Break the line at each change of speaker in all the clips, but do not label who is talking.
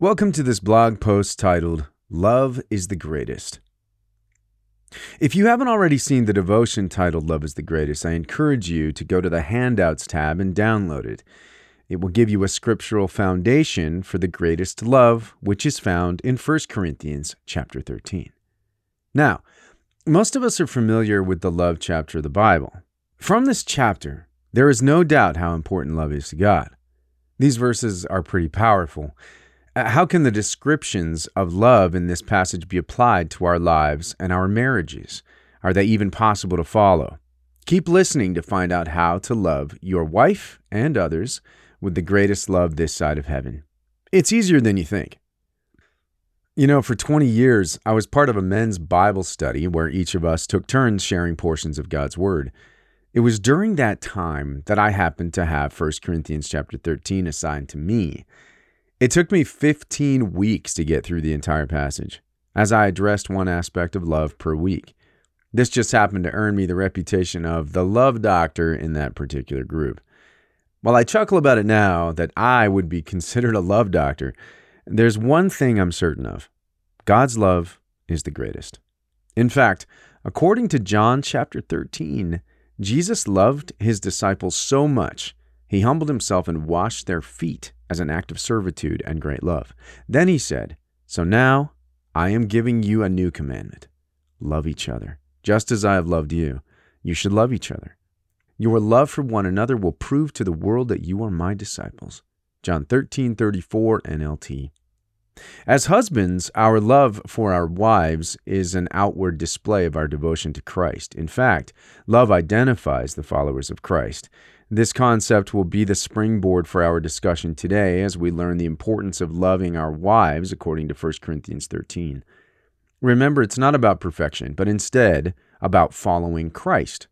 Welcome to this blog post titled, Love is the Greatest. If you haven't already seen the devotion titled Love is the Greatest, I encourage you to go to the Handouts tab and download it. It will give you a scriptural foundation for the greatest love, which is found in 1 Corinthians chapter 13. Now, most of us are familiar with the love chapter of the Bible. From this chapter, there is no doubt how important love is to God. These verses are pretty powerful Uh, how can the descriptions of love in this passage be applied to our lives and our marriages? Are they even possible to follow? Keep listening to find out how to love your wife and others with the greatest love this side of heaven. It's easier than you think. You know, for 20 years, I was part of a men's Bible study where each of us took turns sharing portions of God's Word. It was during that time that I happened to have 1 Corinthians chapter 13 assigned to me. It took me 15 weeks to get through the entire passage, as I addressed one aspect of love per week. This just happened to earn me the reputation of the love doctor in that particular group. While I chuckle about it now that I would be considered a love doctor, there's one thing I'm certain of God's love is the greatest. In fact, according to John chapter 13, Jesus loved his disciples so much, he humbled himself and washed their feet as an act of servitude and great love. Then he said, So now I am giving you a new commandment love each other. Just as I have loved you, you should love each other. Your love for one another will prove to the world that you are my disciples. John 13, 34 NLT. As husbands, our love for our wives is an outward display of our devotion to Christ. In fact, love identifies the followers of Christ. This concept will be the springboard for our discussion today as we learn the importance of loving our wives according to 1 Corinthians 13. Remember, it's not about perfection, but instead about following Christ.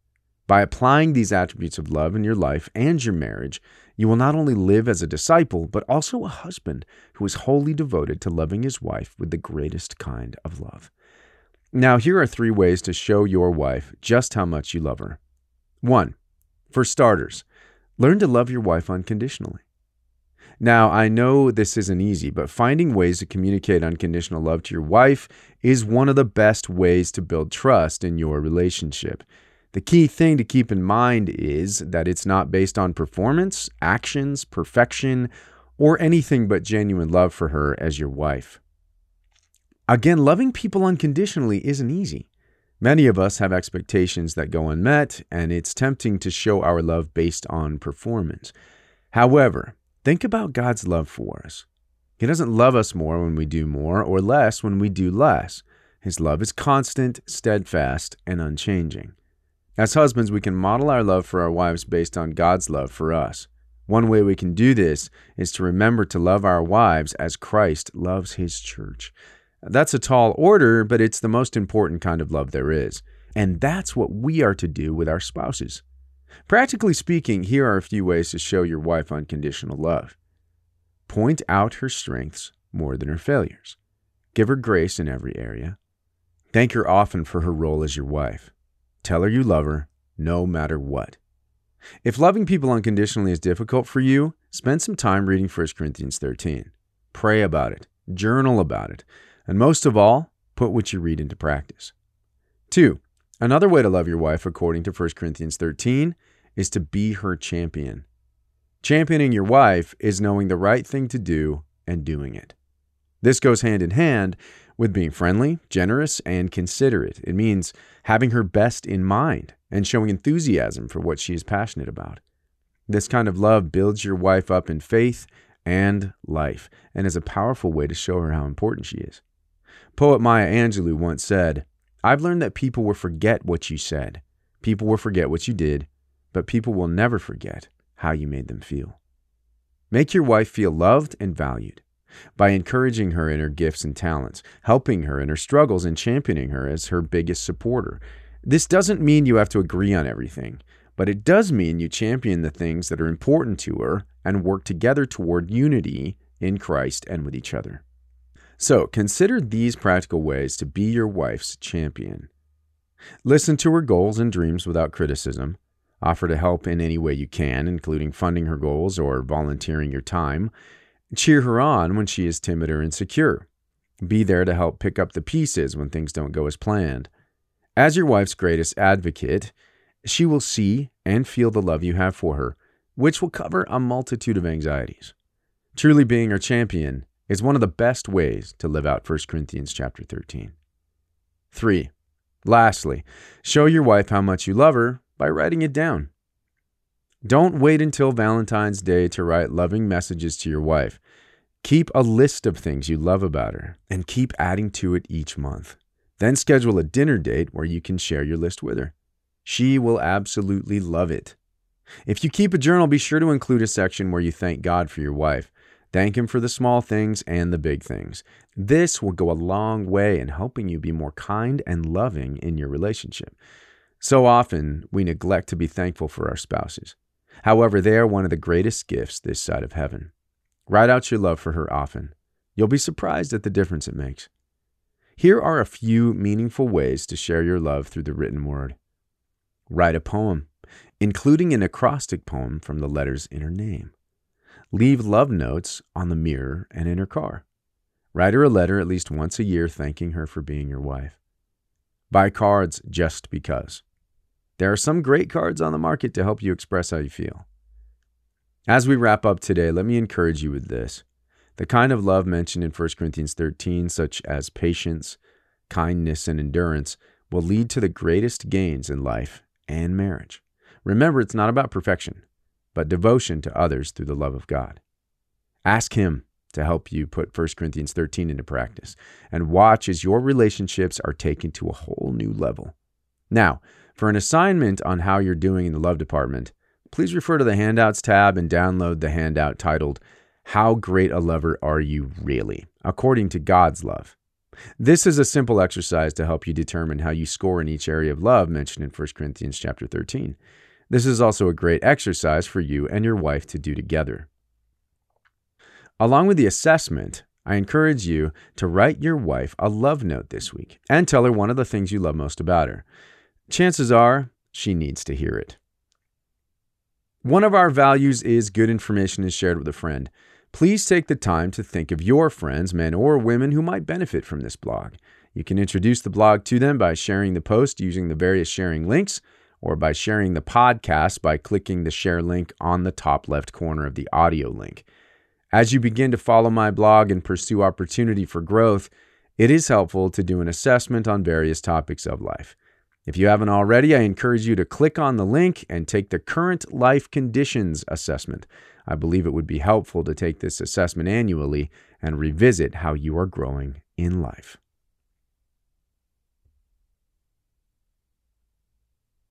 By applying these attributes of love in your life and your marriage, you will not only live as a disciple, but also a husband who is wholly devoted to loving his wife with the greatest kind of love. Now, here are three ways to show your wife just how much you love her. One, for starters, learn to love your wife unconditionally. Now, I know this isn't easy, but finding ways to communicate unconditional love to your wife is one of the best ways to build trust in your relationship. The key thing to keep in mind is that it's not based on performance, actions, perfection, or anything but genuine love for her as your wife. Again, loving people unconditionally isn't easy. Many of us have expectations that go unmet, and it's tempting to show our love based on performance. However, think about God's love for us. He doesn't love us more when we do more or less when we do less. His love is constant, steadfast, and unchanging. As husbands, we can model our love for our wives based on God's love for us. One way we can do this is to remember to love our wives as Christ loves his church. That's a tall order, but it's the most important kind of love there is. And that's what we are to do with our spouses. Practically speaking, here are a few ways to show your wife unconditional love. Point out her strengths more than her failures. Give her grace in every area. Thank her often for her role as your wife. Tell her you love her, no matter what. If loving people unconditionally is difficult for you, spend some time reading 1 Corinthians 13. Pray about it, journal about it, and most of all, put what you read into practice. Two, another way to love your wife, according to 1 Corinthians 13, is to be her champion. Championing your wife is knowing the right thing to do and doing it. This goes hand in hand with being friendly, generous, and considerate. It means having her best in mind and showing enthusiasm for what she is passionate about. This kind of love builds your wife up in faith and life and is a powerful way to show her how important she is. Poet Maya Angelou once said, I've learned that people will forget what you said, people will forget what you did, but people will never forget how you made them feel. Make your wife feel loved and valued by encouraging her in her gifts and talents, helping her in her struggles, and championing her as her biggest supporter. This doesn't mean you have to agree on everything, but it does mean you champion the things that are important to her and work together toward unity in Christ and with each other. So consider these practical ways to be your wife's champion. Listen to her goals and dreams without criticism. Offer to help in any way you can, including funding her goals or volunteering your time. Cheer her on when she is timid or insecure. Be there to help pick up the pieces when things don't go as planned. As your wife's greatest advocate, she will see and feel the love you have for her, which will cover a multitude of anxieties. Truly being her champion is one of the best ways to live out 1 Corinthians chapter 13. 3. Lastly, show your wife how much you love her by writing it down. Don't wait until Valentine's Day to write loving messages to your wife. Keep a list of things you love about her and keep adding to it each month. Then schedule a dinner date where you can share your list with her. She will absolutely love it. If you keep a journal, be sure to include a section where you thank God for your wife. Thank Him for the small things and the big things. This will go a long way in helping you be more kind and loving in your relationship. So often, we neglect to be thankful for our spouses. However, they are one of the greatest gifts this side of heaven. Write out your love for her often. You'll be surprised at the difference it makes. Here are a few meaningful ways to share your love through the written word. Write a poem, including an acrostic poem from the letters in her name. Leave love notes on the mirror and in her car. Write her a letter at least once a year thanking her for being your wife. Buy cards just because. There are some great cards on the market to help you express how you feel. As we wrap up today, let me encourage you with this. The kind of love mentioned in 1 Corinthians 13, such as patience, kindness, and endurance, will lead to the greatest gains in life and marriage. Remember, it's not about perfection, but devotion to others through the love of God. Ask Him to help you put 1 Corinthians 13 into practice and watch as your relationships are taken to a whole new level. Now, for an assignment on how you're doing in the love department, please refer to the handouts tab and download the handout titled, How Great a Lover Are You Really? According to God's Love. This is a simple exercise to help you determine how you score in each area of love mentioned in 1 Corinthians chapter 13. This is also a great exercise for you and your wife to do together. Along with the assessment, I encourage you to write your wife a love note this week and tell her one of the things you love most about her. Chances are she needs to hear it. One of our values is good information is shared with a friend. Please take the time to think of your friends, men or women, who might benefit from this blog. You can introduce the blog to them by sharing the post using the various sharing links or by sharing the podcast by clicking the share link on the top left corner of the audio link. As you begin to follow my blog and pursue opportunity for growth, it is helpful to do an assessment on various topics of life. If you haven't already, I encourage you to click on the link and take the current life conditions assessment. I believe it would be helpful to take this assessment annually and revisit how you are growing in life.